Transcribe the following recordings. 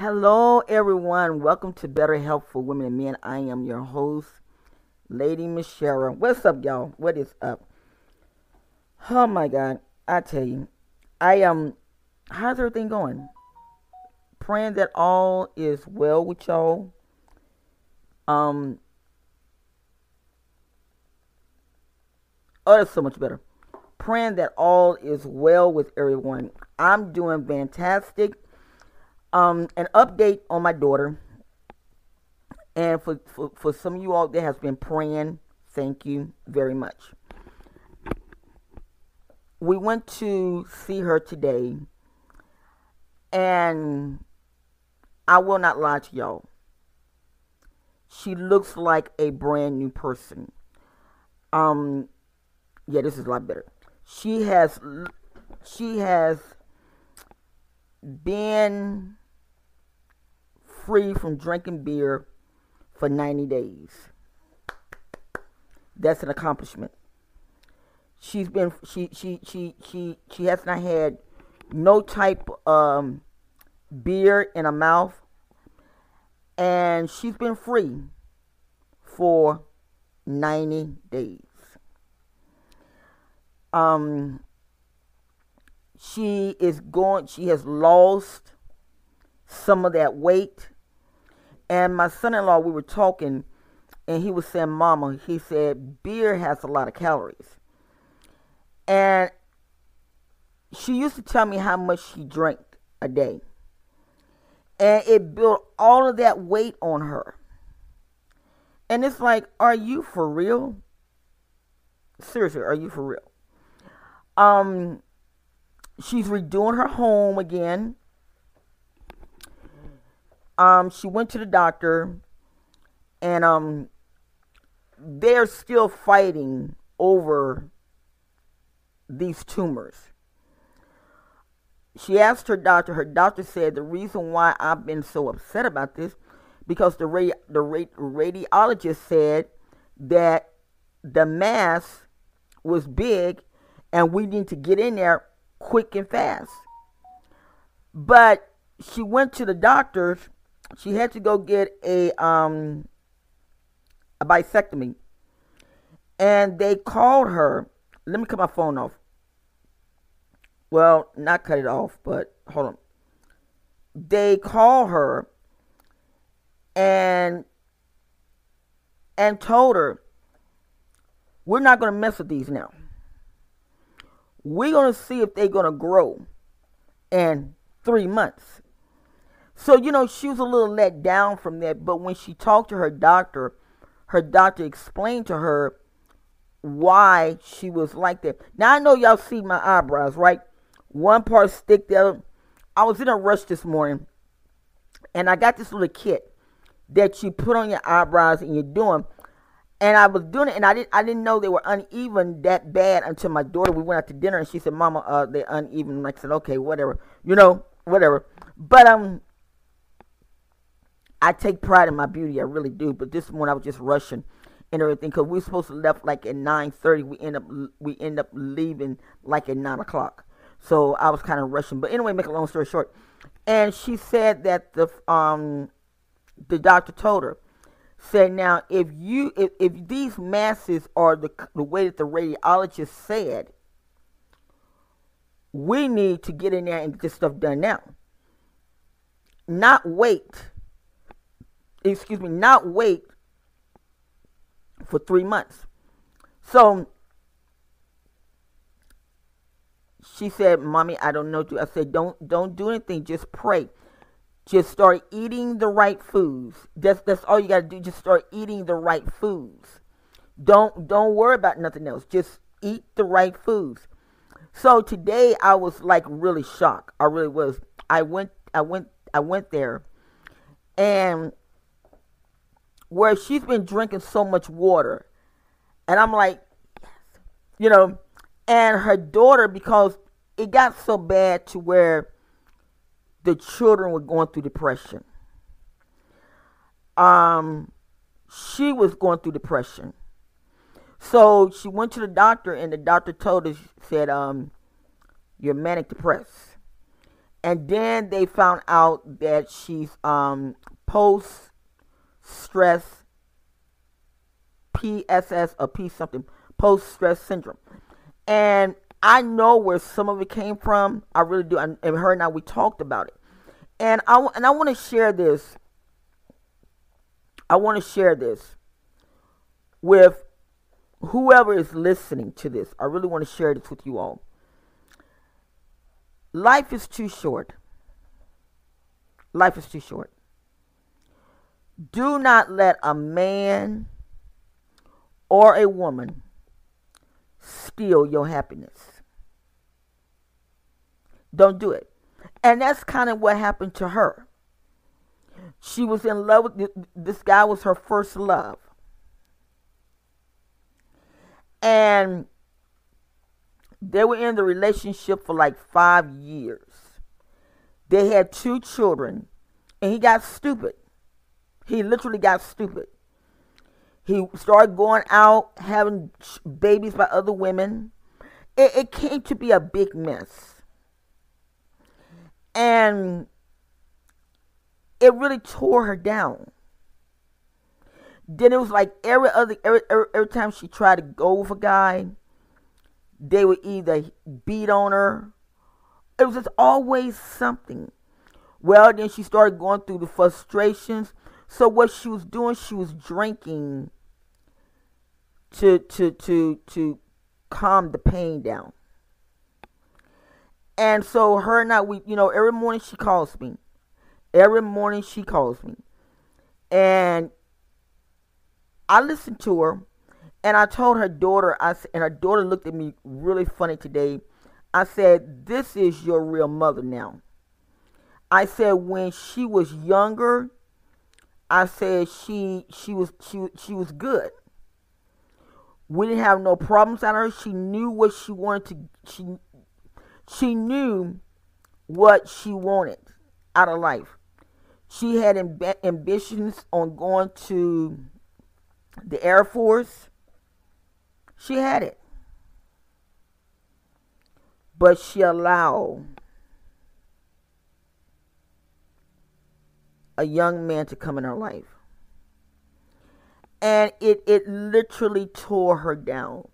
Hello, everyone. Welcome to Better Health for Women and Men. I am your host, Lady Michelle. What's up, y'all? What is up? Oh my God, I tell you, I am. Um, how's everything going? Praying that all is well with y'all. Um. Oh, that's so much better. Praying that all is well with everyone. I'm doing fantastic. Um, an update on my daughter. And for, for, for some of you all that has been praying, thank you very much. We went to see her today, and I will not lie to y'all. She looks like a brand new person. Um, yeah, this is a lot better. She has, she has been free from drinking beer for 90 days. That's an accomplishment. She's been she she she she she has not had no type um beer in her mouth and she's been free for 90 days. Um she is going she has lost some of that weight and my son-in-law we were talking and he was saying mama he said beer has a lot of calories. And she used to tell me how much she drank a day. And it built all of that weight on her. And it's like are you for real? Seriously are you for real? Um she's redoing her home again. Um, she went to the doctor, and um, they're still fighting over these tumors. She asked her doctor. Her doctor said the reason why I've been so upset about this because the the radiologist said that the mass was big, and we need to get in there quick and fast. But she went to the doctors. She had to go get a um a bisectomy. And they called her. Let me cut my phone off. Well, not cut it off, but hold on. They call her and and told her, "We're not going to mess with these now." We're going to see if they're going to grow in three months. So, you know, she was a little let down from that. But when she talked to her doctor, her doctor explained to her why she was like that. Now, I know y'all see my eyebrows, right? One part stick there. I was in a rush this morning and I got this little kit that you put on your eyebrows and you're doing and I was doing it, and I didn't I didn't know they were uneven that bad until my daughter. We went out to dinner, and she said, "Mama, uh, they're uneven." And I said, "Okay, whatever, you know, whatever." But um, I take pride in my beauty, I really do. But this morning I was just rushing and everything because we were supposed to left like at nine thirty. We end up we end up leaving like at nine o'clock. So I was kind of rushing. But anyway, make a long story short, and she said that the um the doctor told her said now if you if, if these masses are the the way that the radiologist said we need to get in there and get this stuff done now not wait excuse me not wait for three months so she said mommy i don't know i said don't don't do anything just pray just start eating the right foods. That's that's all you gotta do. Just start eating the right foods. Don't don't worry about nothing else. Just eat the right foods. So today I was like really shocked. I really was. I went I went I went there and where she's been drinking so much water. And I'm like, you know, and her daughter because it got so bad to where the children were going through depression. Um, she was going through depression. So she went to the doctor, and the doctor told her, said, um, you're manic depressed. and then they found out that she's um, post stress PSS or P something post stress syndrome, and I know where some of it came from. I really do. And her and I we talked about it, and I and I want to share this. I want to share this with whoever is listening to this. I really want to share this with you all. Life is too short. Life is too short. Do not let a man or a woman steal your happiness. Don't do it. And that's kind of what happened to her. She was in love with this guy was her first love. And they were in the relationship for like 5 years. They had two children and he got stupid. He literally got stupid. He started going out, having babies by other women. It, it came to be a big mess. And it really tore her down. Then it was like every other every, every, every time she tried to go with a guy, they would either beat on her. It was just always something. Well, then she started going through the frustrations. So what she was doing, she was drinking to to to to calm the pain down. And so her and I, we, you know, every morning she calls me. Every morning she calls me. And I listened to her and I told her daughter, I and her daughter looked at me really funny today. I said, This is your real mother now. I said when she was younger, I said she she was she she was good. We didn't have no problems at her. She knew what she wanted to. She she knew what she wanted out of life. She had amb- ambitions on going to the Air Force. She had it. But she allowed a young man to come in her life. And it it literally tore her down.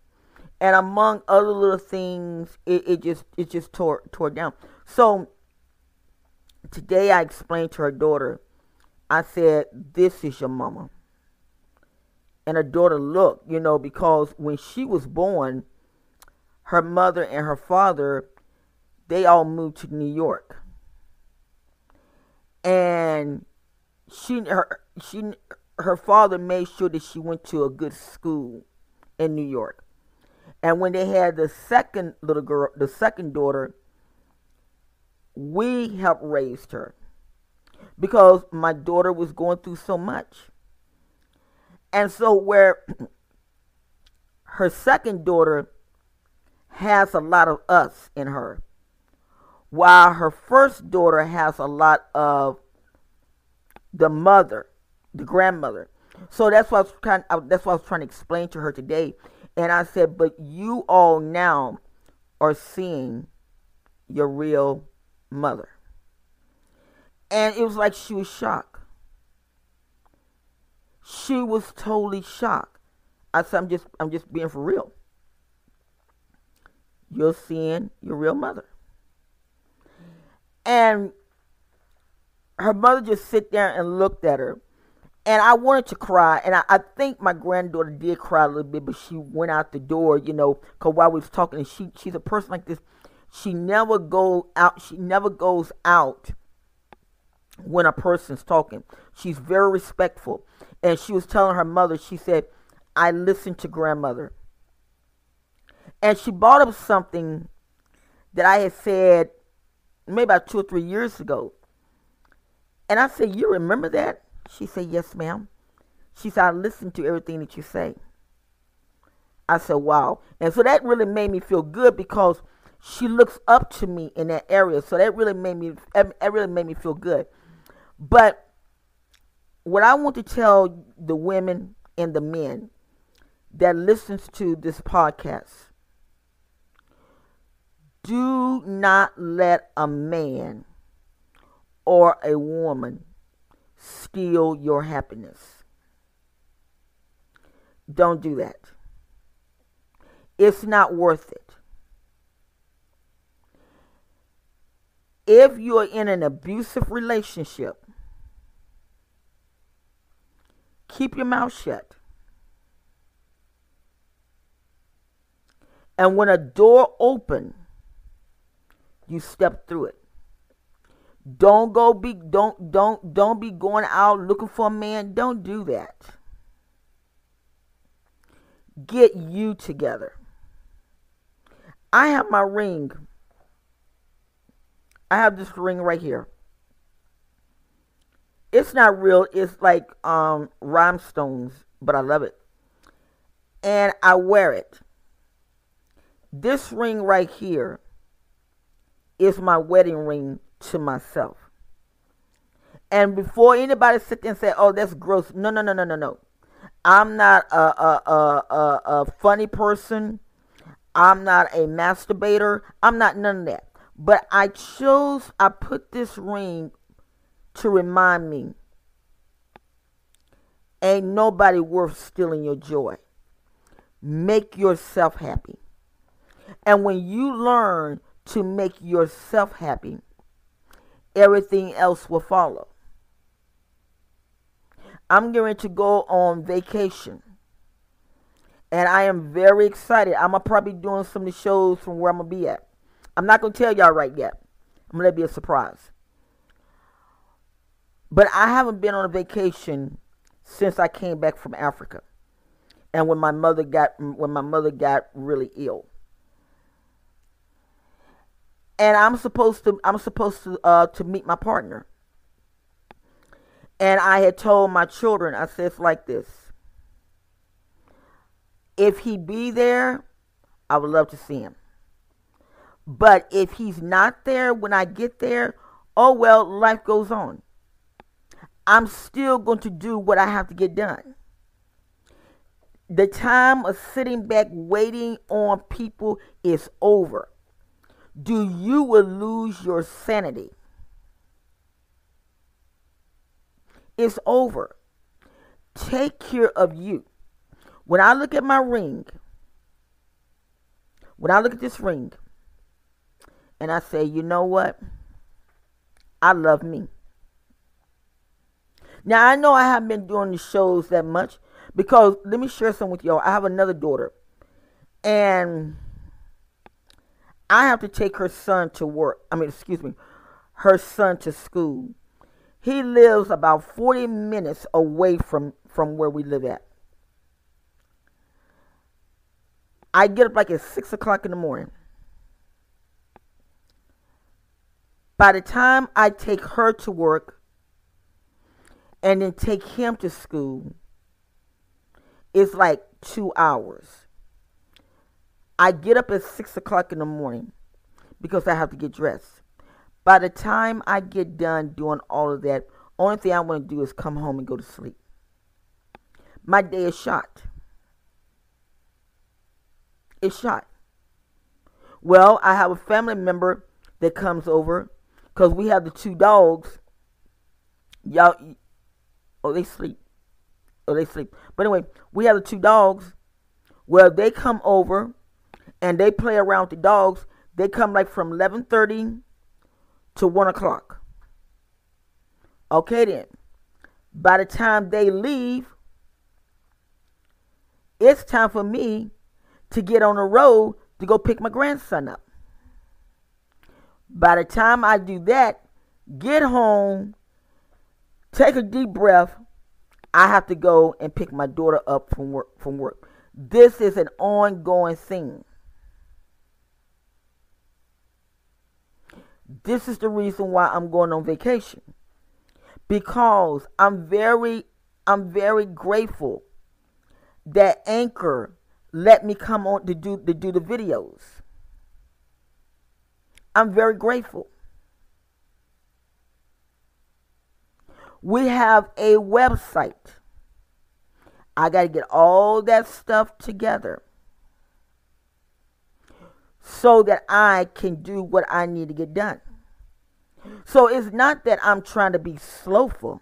And among other little things it, it just it just tore tore down. So today i explained to her daughter i said this is your mama. And her daughter looked you know because when she was born her mother and her father they all moved to new york. And she her she her father made sure that she went to a good school in New York. And when they had the second little girl, the second daughter, we helped raise her because my daughter was going through so much. And so, where her second daughter has a lot of us in her, while her first daughter has a lot of the mother the grandmother. So that's what I was trying. That's what I was trying to explain to her today. And I said, but you all now are seeing your real mother. And it was like she was shocked. She was totally shocked. I said, I'm just, I'm just being for real. You're seeing your real mother. And her mother just sit there and looked at her and I wanted to cry, and I, I, think my granddaughter did cry a little bit, but she went out the door, you know, cause while we was talking, and she she's a person like this. She never go out. She never goes out when a person's talking. She's very respectful, and she was telling her mother. She said, "I listened to grandmother," and she brought up something that I had said maybe about two or three years ago, and I said, "You remember that?" She said, Yes, ma'am. She said, I listened to everything that you say. I said, Wow. And so that really made me feel good because she looks up to me in that area. So that really made me that really made me feel good. But what I want to tell the women and the men that listens to this podcast do not let a man or a woman steal your happiness. Don't do that. It's not worth it. If you're in an abusive relationship, keep your mouth shut. And when a door opens, you step through it. Don't go be don't don't don't be going out looking for a man. Don't do that. Get you together. I have my ring. I have this ring right here. It's not real. It's like um rhinestones, but I love it. And I wear it. This ring right here is my wedding ring to myself. And before anybody sit there and say, "Oh, that's gross," no, no, no, no, no, no. I'm not a a, a, a, a funny person. I'm not a masturbator. I'm not none of that. But I chose. I put this ring to remind me. Ain't nobody worth stealing your joy. Make yourself happy. And when you learn to make yourself happy, everything else will follow. I'm going to go on vacation. And I am very excited. I'm probably doing some of the shows from where I'm going to be at. I'm not going to tell y'all right yet. I'm going to be a surprise. But I haven't been on a vacation since I came back from Africa. And when my mother got when my mother got really ill and I'm supposed to I'm supposed to uh to meet my partner. And I had told my children, I said it's like this. If he be there, I would love to see him. But if he's not there when I get there, oh well, life goes on. I'm still going to do what I have to get done. The time of sitting back waiting on people is over do you will lose your sanity. It's over. Take care of you. When I look at my ring, when I look at this ring, and I say, you know what? I love me. Now I know I haven't been doing the shows that much because let me share some with y'all. I have another daughter, and I have to take her son to work. I mean, excuse me, her son to school. He lives about 40 minutes away from, from where we live at. I get up like at 6 o'clock in the morning. By the time I take her to work and then take him to school, it's like two hours. I get up at six o'clock in the morning because I have to get dressed. By the time I get done doing all of that, only thing I want to do is come home and go to sleep. My day is shot. It's shot. Well, I have a family member that comes over because we have the two dogs. Y'all, oh, they sleep. Oh, they sleep. But anyway, we have the two dogs. Well, they come over and they play around with the dogs, they come like from 11:30 to 1 o'clock. Okay then. By the time they leave, it's time for me to get on the road to go pick my grandson up. By the time I do that, get home, take a deep breath, I have to go and pick my daughter up from work from work. This is an ongoing thing. This is the reason why I'm going on vacation. Because I'm very I'm very grateful that Anchor let me come on to do to do the videos. I'm very grateful. We have a website. I got to get all that stuff together so that I can do what I need to get done. So it's not that I'm trying to be slowful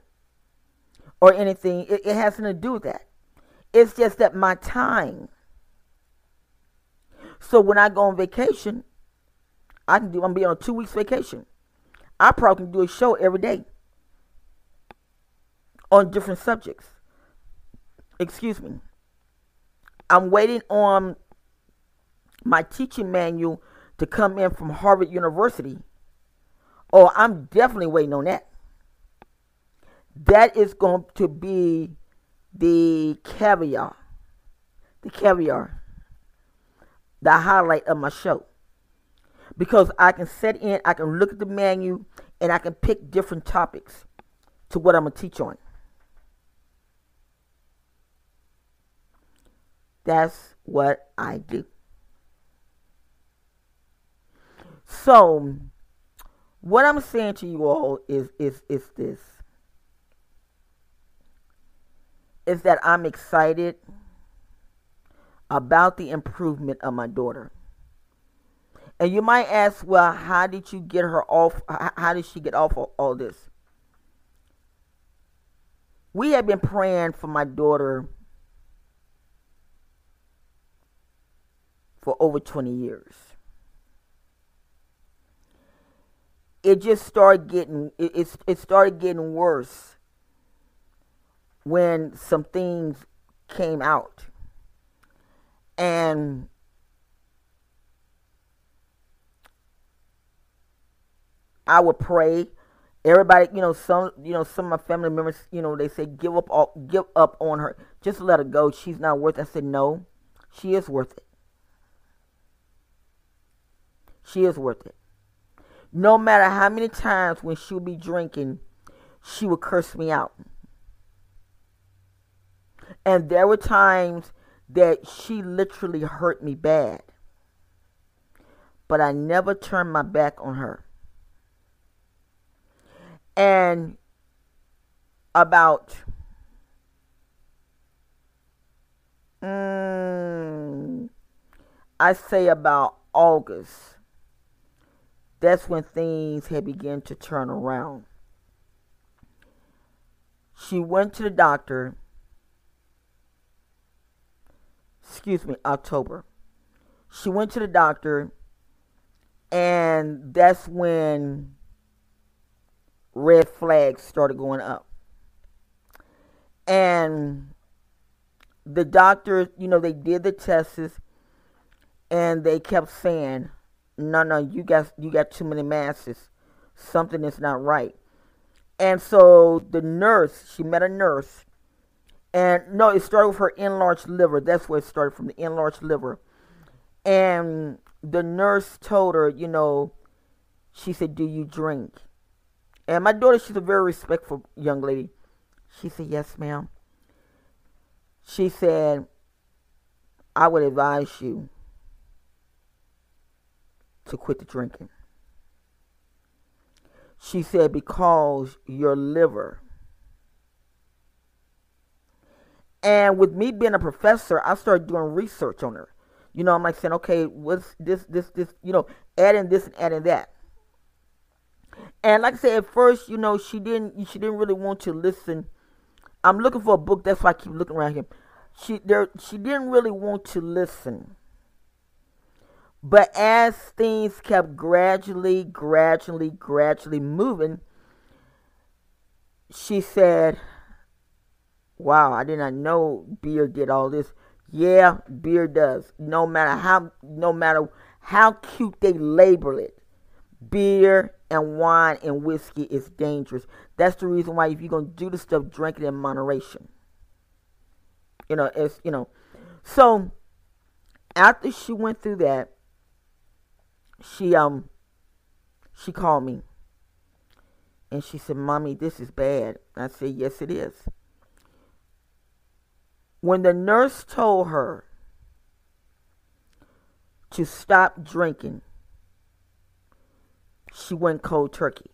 or anything. It, it has nothing to do with that. It's just that my time. So when I go on vacation, I can do. I'm gonna be on a two weeks vacation. I probably can do a show every day on different subjects. Excuse me. I'm waiting on my teaching manual to come in from Harvard University. Oh, I'm definitely waiting on that. That is going to be the caviar. The caviar. The highlight of my show. Because I can set in, I can look at the manual, and I can pick different topics to what I'm going to teach on. That's what I do. So, what I'm saying to you all is is is this. Is that I'm excited about the improvement of my daughter. And you might ask, well, how did you get her off? How did she get off of all this? We have been praying for my daughter for over 20 years. It just started getting it, it, it started getting worse when some things came out. And I would pray. Everybody, you know, some, you know, some of my family members, you know, they say give up, all, give up on her. Just let her go. She's not worth. it. I said no, she is worth it. She is worth it. No matter how many times when she would be drinking, she would curse me out. And there were times that she literally hurt me bad. But I never turned my back on her. And about mm, I say about August that's when things had begun to turn around. She went to the doctor, excuse me, October. She went to the doctor, and that's when red flags started going up. And the doctor, you know, they did the tests and they kept saying, no, no, you got you got too many masses. Something is not right. And so the nurse, she met a nurse, and no, it started with her enlarged liver. That's where it started from the enlarged liver. And the nurse told her, you know, she said, "Do you drink?" And my daughter, she's a very respectful young lady. She said, "Yes, ma'am." She said, "I would advise you to quit the drinking. She said, because your liver. And with me being a professor, I started doing research on her. You know, I'm like saying, okay, what's this, this, this, you know, adding this and adding that. And like I said, at first, you know, she didn't, she didn't really want to listen. I'm looking for a book. That's why I keep looking around here. She there, she didn't really want to listen. But as things kept gradually, gradually, gradually moving, she said, Wow, I did not know beer did all this. Yeah, beer does. No matter how no matter how cute they label it, beer and wine and whiskey is dangerous. That's the reason why if you're gonna do the stuff, drink it in moderation. You know, it's you know. So after she went through that, she um she called me and she said, Mommy, this is bad. I said, Yes, it is. When the nurse told her to stop drinking, she went cold turkey.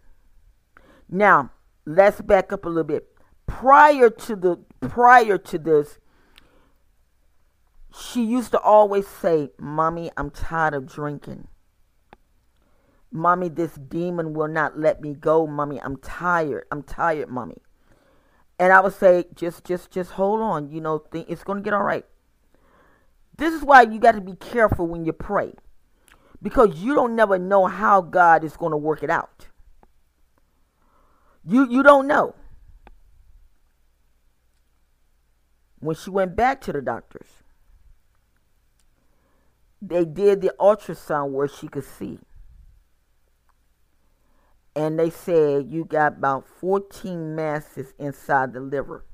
Now, let's back up a little bit. Prior to the prior to this, she used to always say, Mommy, I'm tired of drinking. Mommy, this demon will not let me go, mommy. I'm tired. I'm tired, mommy. And I would say, just, just, just hold on. You know, think it's going to get all right. This is why you got to be careful when you pray, because you don't never know how God is going to work it out. You, you don't know. When she went back to the doctors, they did the ultrasound where she could see and they said you got about 14 masses inside the liver.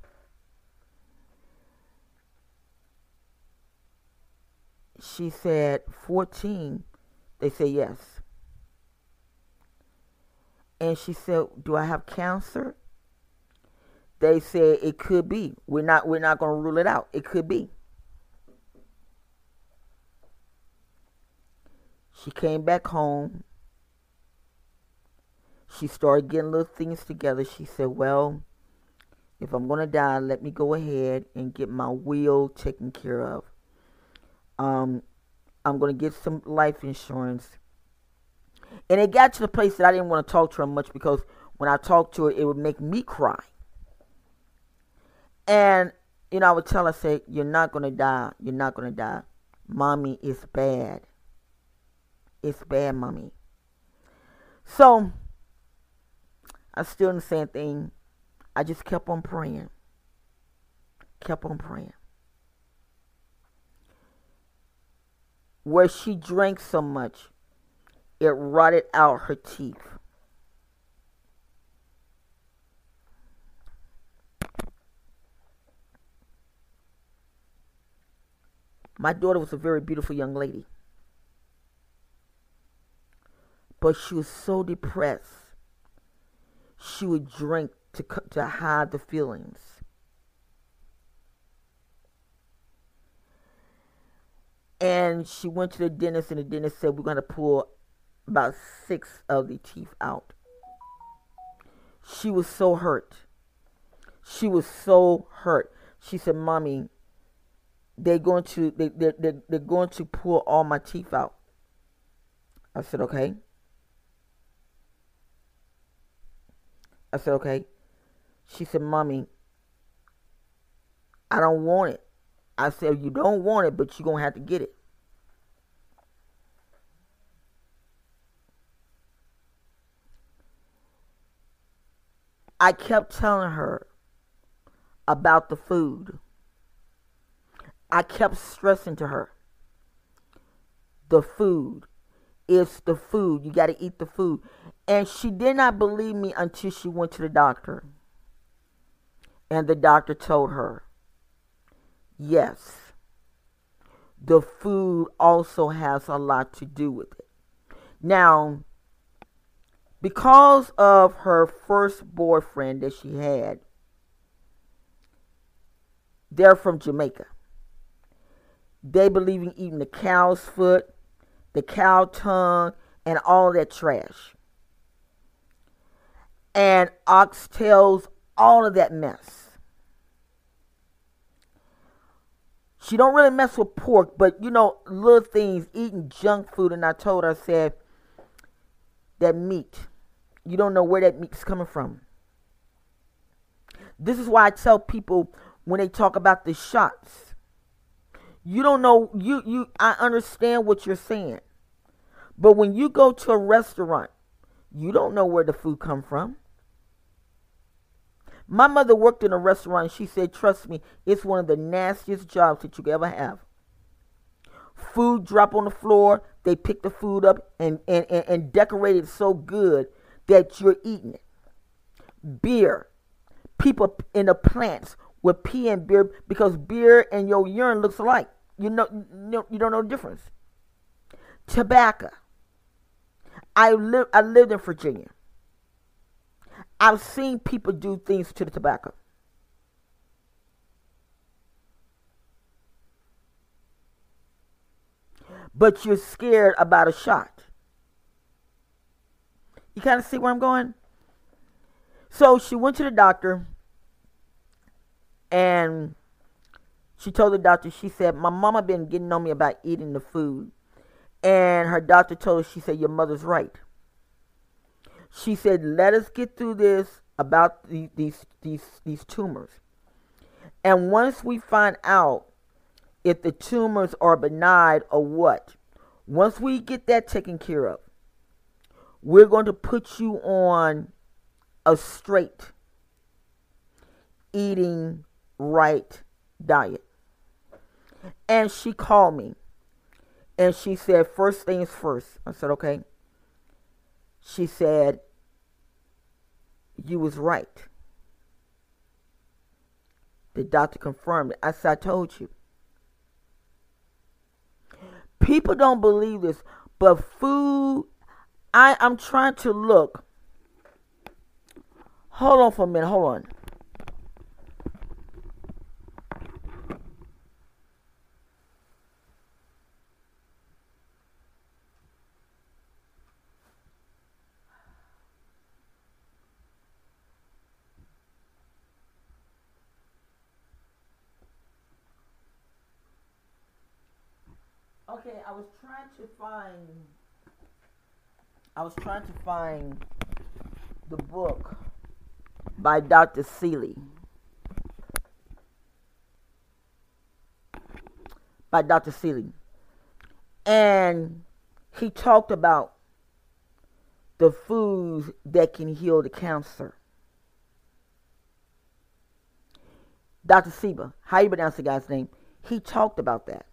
She said 14. They said yes. And she said, "Do I have cancer?" They said it could be. We're not we're not going to rule it out. It could be. She came back home she started getting little things together. She said, Well, if I'm going to die, let me go ahead and get my will taken care of. Um, I'm going to get some life insurance. And it got to the place that I didn't want to talk to her much because when I talked to her, it would make me cry. And, you know, I would tell her, say, You're not going to die. You're not going to die. Mommy, it's bad. It's bad, mommy. So, I'm still in the same thing. I just kept on praying. Kept on praying. Where she drank so much, it rotted out her teeth. My daughter was a very beautiful young lady. But she was so depressed she would drink to, to hide the feelings. And she went to the dentist, and the dentist said, We're going to pull about six of the teeth out. She was so hurt. She was so hurt. She said, Mommy, they're going to they, they, they, they're going to pull all my teeth out. I said, Okay. I said, okay. She said, Mommy, I don't want it. I said, You don't want it, but you're going to have to get it. I kept telling her about the food. I kept stressing to her the food. It's the food. You got to eat the food. And she did not believe me until she went to the doctor. And the doctor told her, yes, the food also has a lot to do with it. Now, because of her first boyfriend that she had, they're from Jamaica. They believe in eating the cow's foot, the cow tongue, and all that trash and oxtails, all of that mess. She don't really mess with pork, but you know, little things, eating junk food. And I told her, I said, that meat, you don't know where that meat's coming from. This is why I tell people when they talk about the shots, you don't know, you, you, I understand what you're saying. But when you go to a restaurant, you don't know where the food come from. My mother worked in a restaurant. She said, Trust me, it's one of the nastiest jobs that you ever have. Food drop on the floor, they pick the food up and, and, and, and decorate it so good that you're eating it. Beer. People in the plants with pee in beer because beer and your urine looks alike. You know, you don't know the difference. Tobacco. I live I lived in Virginia. I've seen people do things to the tobacco. But you're scared about a shot. You kind of see where I'm going? So she went to the doctor and she told the doctor, she said, My mama been getting on me about eating the food. And her doctor told her, she said, Your mother's right. She said, "Let us get through this about the, these these these tumors, and once we find out if the tumors are benign or what, once we get that taken care of, we're going to put you on a straight eating right diet." And she called me and she said, First things first. I said, Okay. She said, You was right. The doctor confirmed it. I said, I told you. People don't believe this, but food, I, I'm trying to look. Hold on for a minute. Hold on. Okay, I was trying to find. I was trying to find the book by Dr. Seeley. By Dr. Seeley. And he talked about the foods that can heal the cancer. Dr. Seba, how you pronounce the guy's name? He talked about that.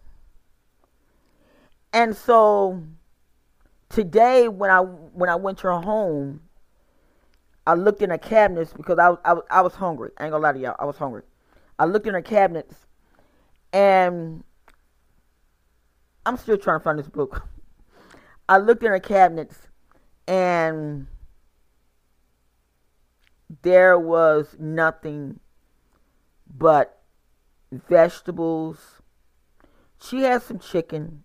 And so today when I when I went to her home, I looked in her cabinets because I, I, I was hungry. I ain't gonna lie to y'all, I was hungry. I looked in her cabinets and I'm still trying to find this book. I looked in her cabinets and there was nothing but vegetables. She had some chicken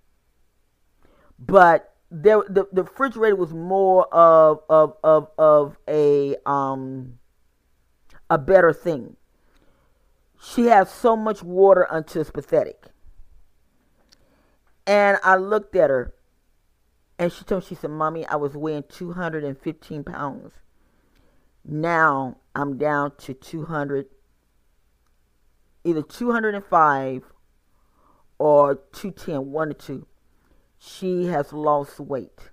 but there the, the refrigerator was more of of of of a um a better thing. She has so much water until it's pathetic. And I looked at her and she told me, she said, Mommy, I was weighing 215 pounds. Now I'm down to 200, either 205 or 210, one or two she has lost weight.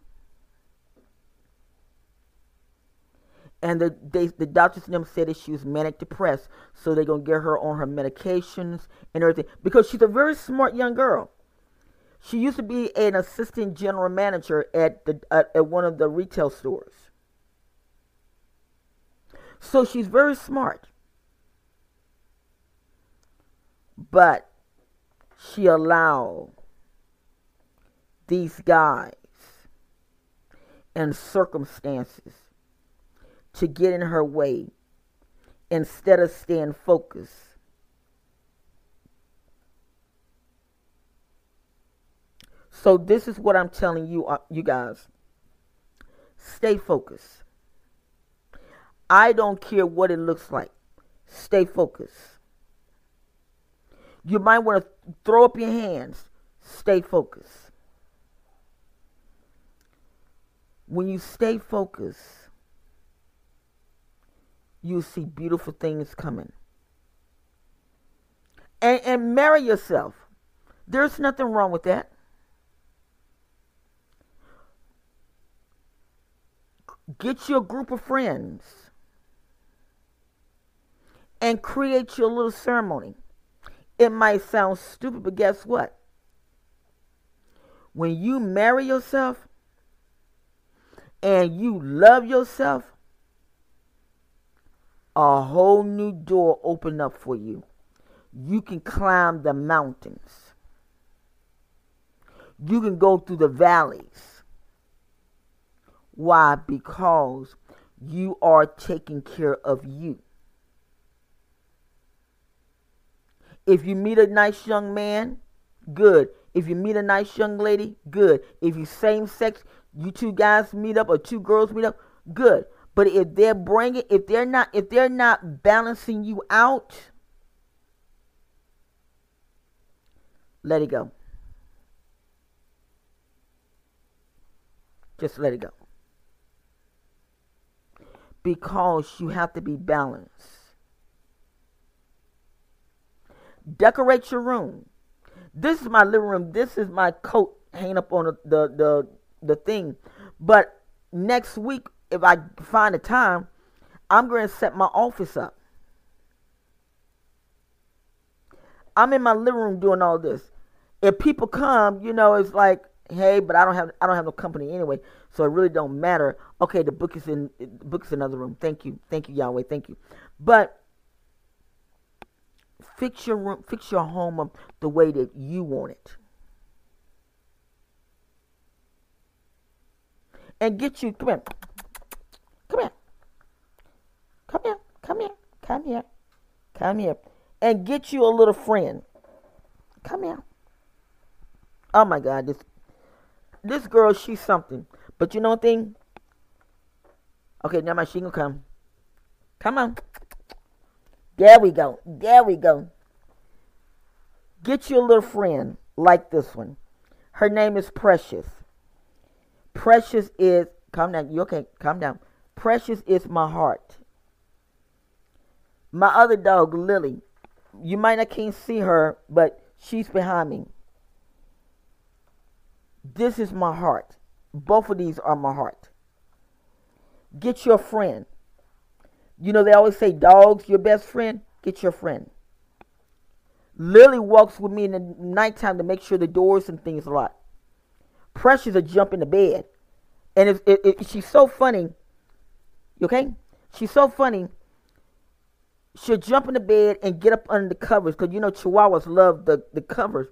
And the they, the doctors them said that she was manic depressed, so they're gonna get her on her medications and everything because she's a very smart young girl. She used to be an assistant general manager at the at, at one of the retail stores. So she's very smart. But she allowed these guys and circumstances to get in her way instead of staying focused. So this is what I'm telling you, uh, you guys. Stay focused. I don't care what it looks like. Stay focused. You might want to throw up your hands. Stay focused. When you stay focused, you see beautiful things coming. And, and marry yourself. There's nothing wrong with that. Get your group of friends and create your little ceremony. It might sound stupid, but guess what? When you marry yourself, and you love yourself, a whole new door open up for you. You can climb the mountains. You can go through the valleys. Why? Because you are taking care of you. If you meet a nice young man, good. If you meet a nice young lady, good. If you same sex, you two guys meet up or two girls meet up, good. But if they're bringing, if they're not, if they're not balancing you out, let it go. Just let it go. because you have to be balanced. Decorate your room. This is my living room. This is my coat hanging up on the the the, the thing. But next week, if I find a time, I'm going to set my office up. I'm in my living room doing all this. If people come, you know, it's like, hey, but I don't have I don't have no company anyway, so it really don't matter. Okay, the book is in the book is in another room. Thank you, thank you, Yahweh, thank you. But fix your room, fix your home up the way that you want it. And get you come here. Come here. Come here. Come here. Come here. Come here. And get you a little friend. Come here. Oh my God, this this girl, she's something. But you know thing? Okay, now my gonna come. Come on. There we go. There we go. Get you a little friend like this one. Her name is Precious. Precious is, calm down. You okay? Calm down. Precious is my heart. My other dog, Lily, you might not can't see her, but she's behind me. This is my heart. Both of these are my heart. Get your friend. You know, they always say dogs, your best friend. Get your friend. Lily walks with me in the nighttime to make sure the doors and things are locked. A jump in the bed. And it, it, it, she's so funny. Okay? She's so funny. She'll jump in the bed and get up under the covers because you know Chihuahuas love the, the covers.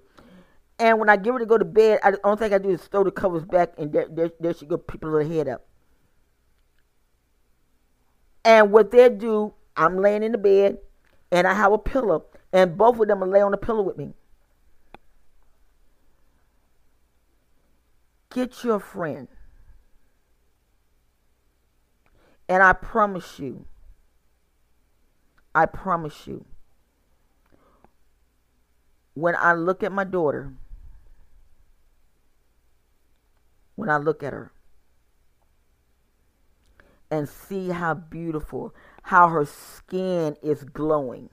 And when I get her to go to bed, I, the only thing I do is throw the covers back and there, there, there she go, people her head up. And what they do, I'm laying in the bed and I have a pillow, and both of them lay on the pillow with me. Get your friend. And I promise you, I promise you, when I look at my daughter, when I look at her, and see how beautiful, how her skin is glowing.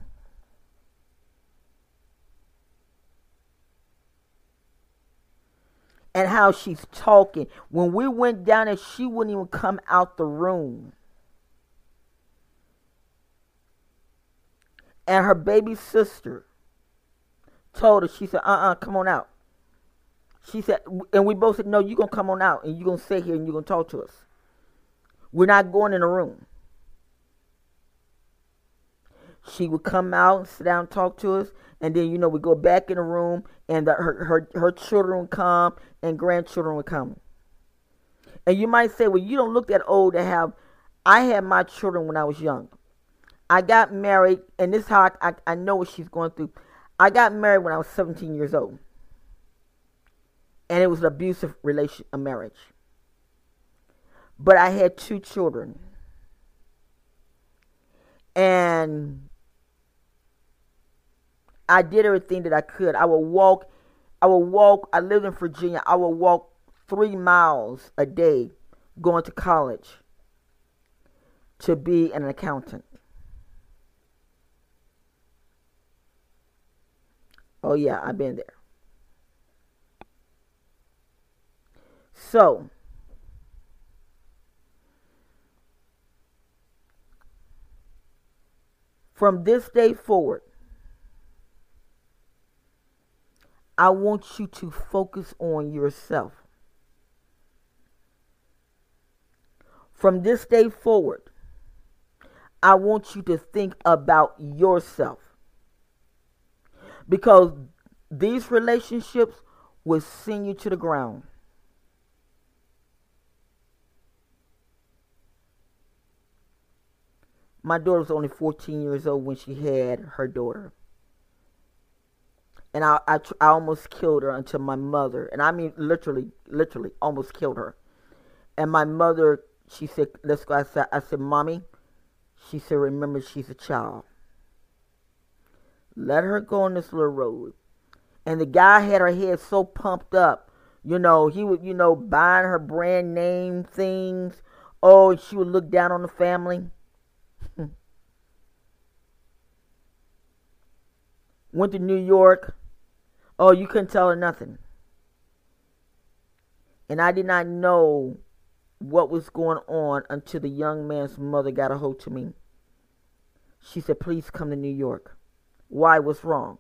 And how she's talking. When we went down there, she wouldn't even come out the room. And her baby sister told her, she said, uh uh-uh, uh, come on out. She said, and we both said, no, you're going to come on out and you're going to sit here and you're going to talk to us. We're not going in a room. She would come out and sit down and talk to us, and then you know we go back in the room, and the, her her her children come, and grandchildren would come. And you might say, well, you don't look that old to have. I had my children when I was young. I got married, and this is how I, I, I know what she's going through. I got married when I was 17 years old, and it was an abusive relation, a marriage. But I had two children. And I did everything that I could. I would walk, I would walk, I lived in Virginia. I would walk three miles a day going to college to be an accountant. Oh, yeah, I've been there. So, From this day forward, I want you to focus on yourself. From this day forward, I want you to think about yourself. Because these relationships will send you to the ground. my daughter was only 14 years old when she had her daughter. And I, I, I almost killed her until my mother, and I mean literally, literally almost killed her. And my mother, she said, let's go. Said, I said, mommy, she said, remember she's a child. Let her go on this little road. And the guy had her head so pumped up, you know, he would, you know, buying her brand name things, Oh, she would look down on the family. Went to New York. Oh, you couldn't tell her nothing. And I did not know what was going on until the young man's mother got a hold to me. She said, Please come to New York. Why? What's wrong?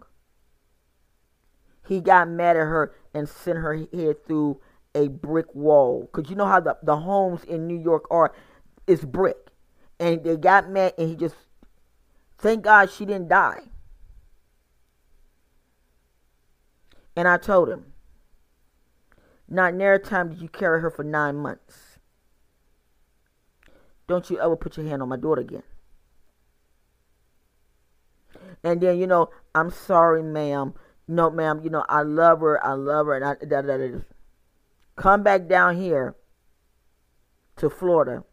He got mad at her and sent her head through a brick wall. Because you know how the, the homes in New York are, it's brick. And they got mad and he just, thank God she didn't die. And I told him, not near time did you carry her for nine months. Don't you ever put your hand on my daughter again. And then, you know, I'm sorry, ma'am. No, ma'am, you know, I love her. I love her. And I, da, da, da, come back down here to Florida.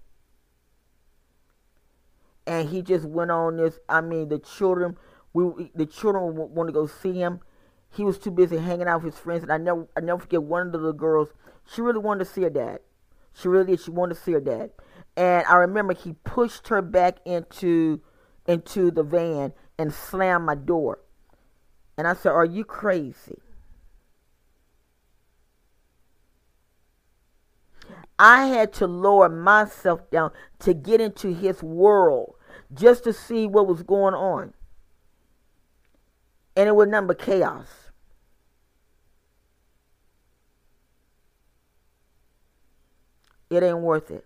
And he just went on this. I mean, the children, we, the children want to go see him he was too busy hanging out with his friends. And I never, I never forget one of the little girls. She really wanted to see her dad. She really did. She wanted to see her dad. And I remember he pushed her back into, into the van and slammed my door. And I said, "Are you crazy?" I had to lower myself down to get into his world just to see what was going on and it was nothing but chaos. It ain't worth it.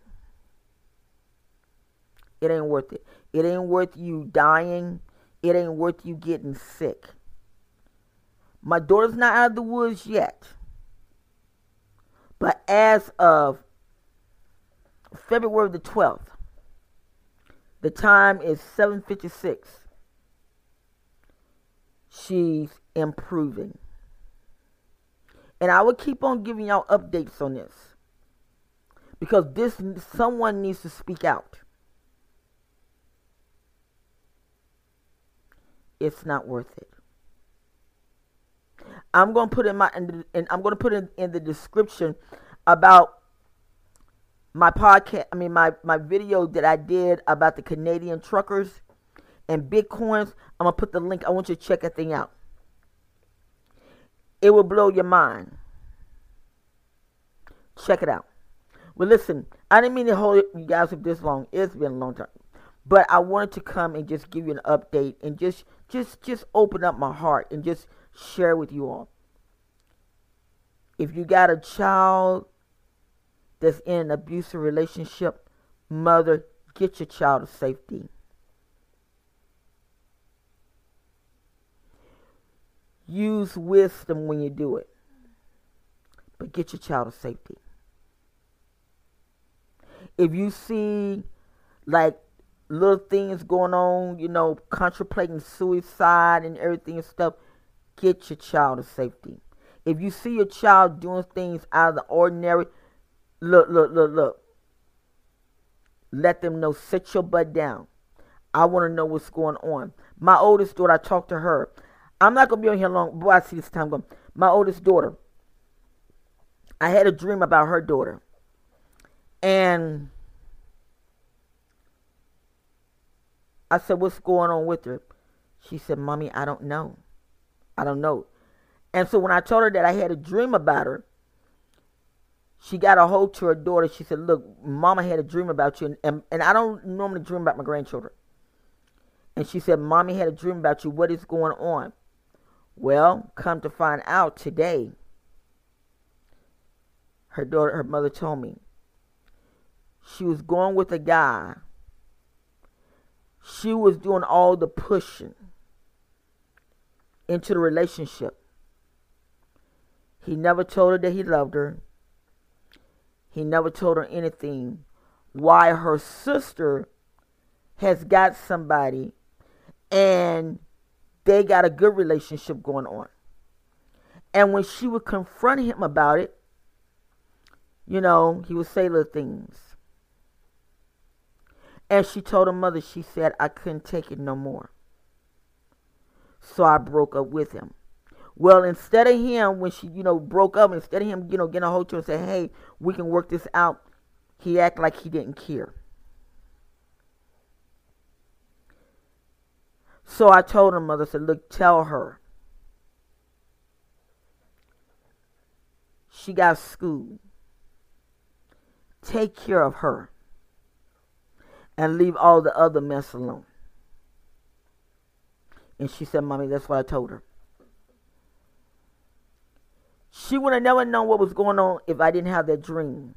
It ain't worth it. It ain't worth you dying. It ain't worth you getting sick. My daughter's not out of the woods yet. But as of February the 12th, the time is 756 she's improving. And I will keep on giving y'all updates on this. Because this someone needs to speak out. It's not worth it. I'm going to put in my and I'm going to put in, in the description about my podcast, I mean my my video that I did about the Canadian truckers and Bitcoins. I'm going to put the link. I want you to check that thing out. It will blow your mind. Check it out. Well, listen, I didn't mean to hold you guys up this long. It's been a long time. But I wanted to come and just give you an update and just just just open up my heart and just share with you all. If you got a child that's in an abusive relationship, mother, get your child to safety. Use wisdom when you do it. But get your child to safety. If you see like little things going on, you know, contemplating suicide and everything and stuff, get your child to safety. If you see your child doing things out of the ordinary, look, look, look, look. Let them know, sit your butt down. I want to know what's going on. My oldest daughter, I talked to her. I'm not gonna be on here long. Boy, I see this time going. My oldest daughter. I had a dream about her daughter, and I said, "What's going on with her?" She said, "Mommy, I don't know. I don't know." And so when I told her that I had a dream about her, she got a hold to her daughter. She said, "Look, Mama had a dream about you, and, and, I don't normally dream about my grandchildren." And she said, "Mommy had a dream about you. What is going on?" Well, come to find out today, her daughter, her mother told me she was going with a guy. She was doing all the pushing into the relationship. He never told her that he loved her. He never told her anything. Why her sister has got somebody and they got a good relationship going on. And when she would confront him about it, you know, he would say little things. And she told her mother, she said, I couldn't take it no more. So I broke up with him. Well, instead of him, when she, you know, broke up, instead of him, you know, getting a hold to her and say, hey, we can work this out, He acted like he didn't care. So I told her mother, I said, look, tell her. She got school. Take care of her. And leave all the other mess alone. And she said, Mommy, that's what I told her. She would have never known what was going on if I didn't have that dream.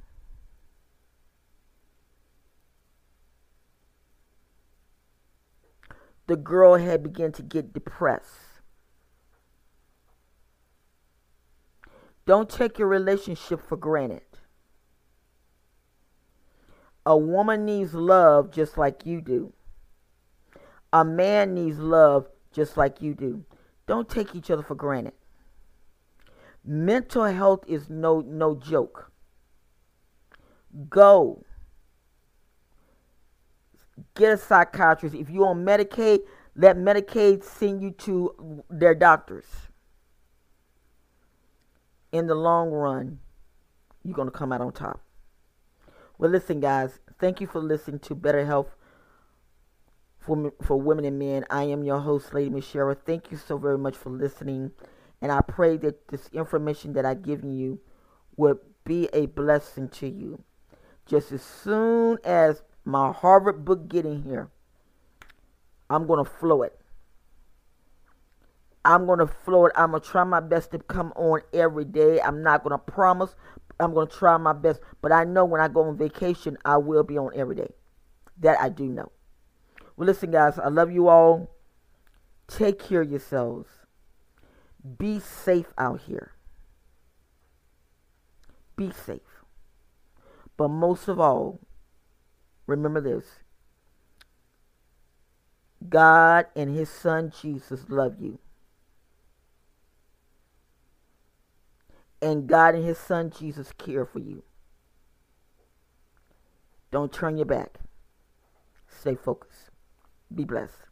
The girl had begun to get depressed. Don't take your relationship for granted. A woman needs love just like you do. A man needs love just like you do. Don't take each other for granted. Mental health is no no joke. Go. Get a psychiatrist. If you're on Medicaid, let Medicaid send you to their doctors. In the long run, you're going to come out on top. Well, listen, guys. Thank you for listening to Better Health for, for Women and Men. I am your host, Lady Michelle. Thank you so very much for listening. And I pray that this information that I've given you would be a blessing to you. Just as soon as my Harvard book get in here, I'm going to flow it. I'm going to flow it. I'm going to try my best to come on every day. I'm not going to promise. I'm going to try my best. But I know when I go on vacation, I will be on every day. That I do know. Well, listen, guys, I love you all. Take care of yourselves. Be safe out here. Be safe. But most of all, remember this God and His Son Jesus love you. And God and His Son Jesus care for you. Don't turn your back. Stay focused. Be blessed.